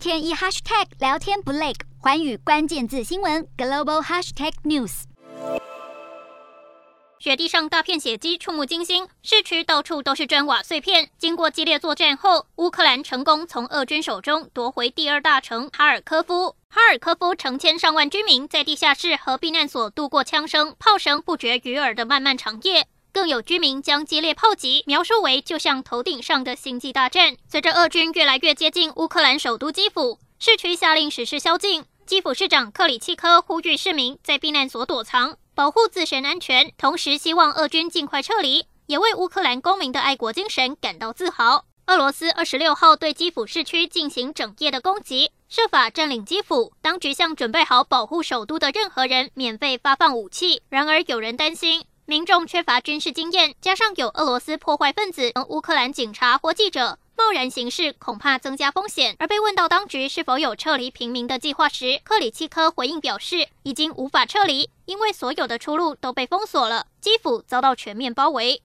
天一 hashtag 聊天不累，寰宇关键字新闻 global hashtag news。雪地上大片血迹，触目惊心，市区到处都是砖瓦碎片。经过激烈作战后，乌克兰成功从俄军手中夺回第二大城哈尔科夫。哈尔科夫成千上万居民在地下室和避难所度过枪声、炮声不绝于耳的漫漫长夜。更有居民将激烈炮击描述为就像头顶上的星际大战。随着俄军越来越接近乌克兰首都基辅，市区下令实施宵禁。基辅市长克里契科呼吁市民在避难所躲藏。保护自身安全，同时希望俄军尽快撤离，也为乌克兰公民的爱国精神感到自豪。俄罗斯二十六号对基辅市区进行整夜的攻击，设法占领基辅。当局向准备好保护首都的任何人免费发放武器。然而，有人担心民众缺乏军事经验，加上有俄罗斯破坏分子和乌克兰警察或记者。贸然行事恐怕增加风险。而被问到当局是否有撤离平民的计划时，克里契科回应表示，已经无法撤离，因为所有的出路都被封锁了。基辅遭到全面包围。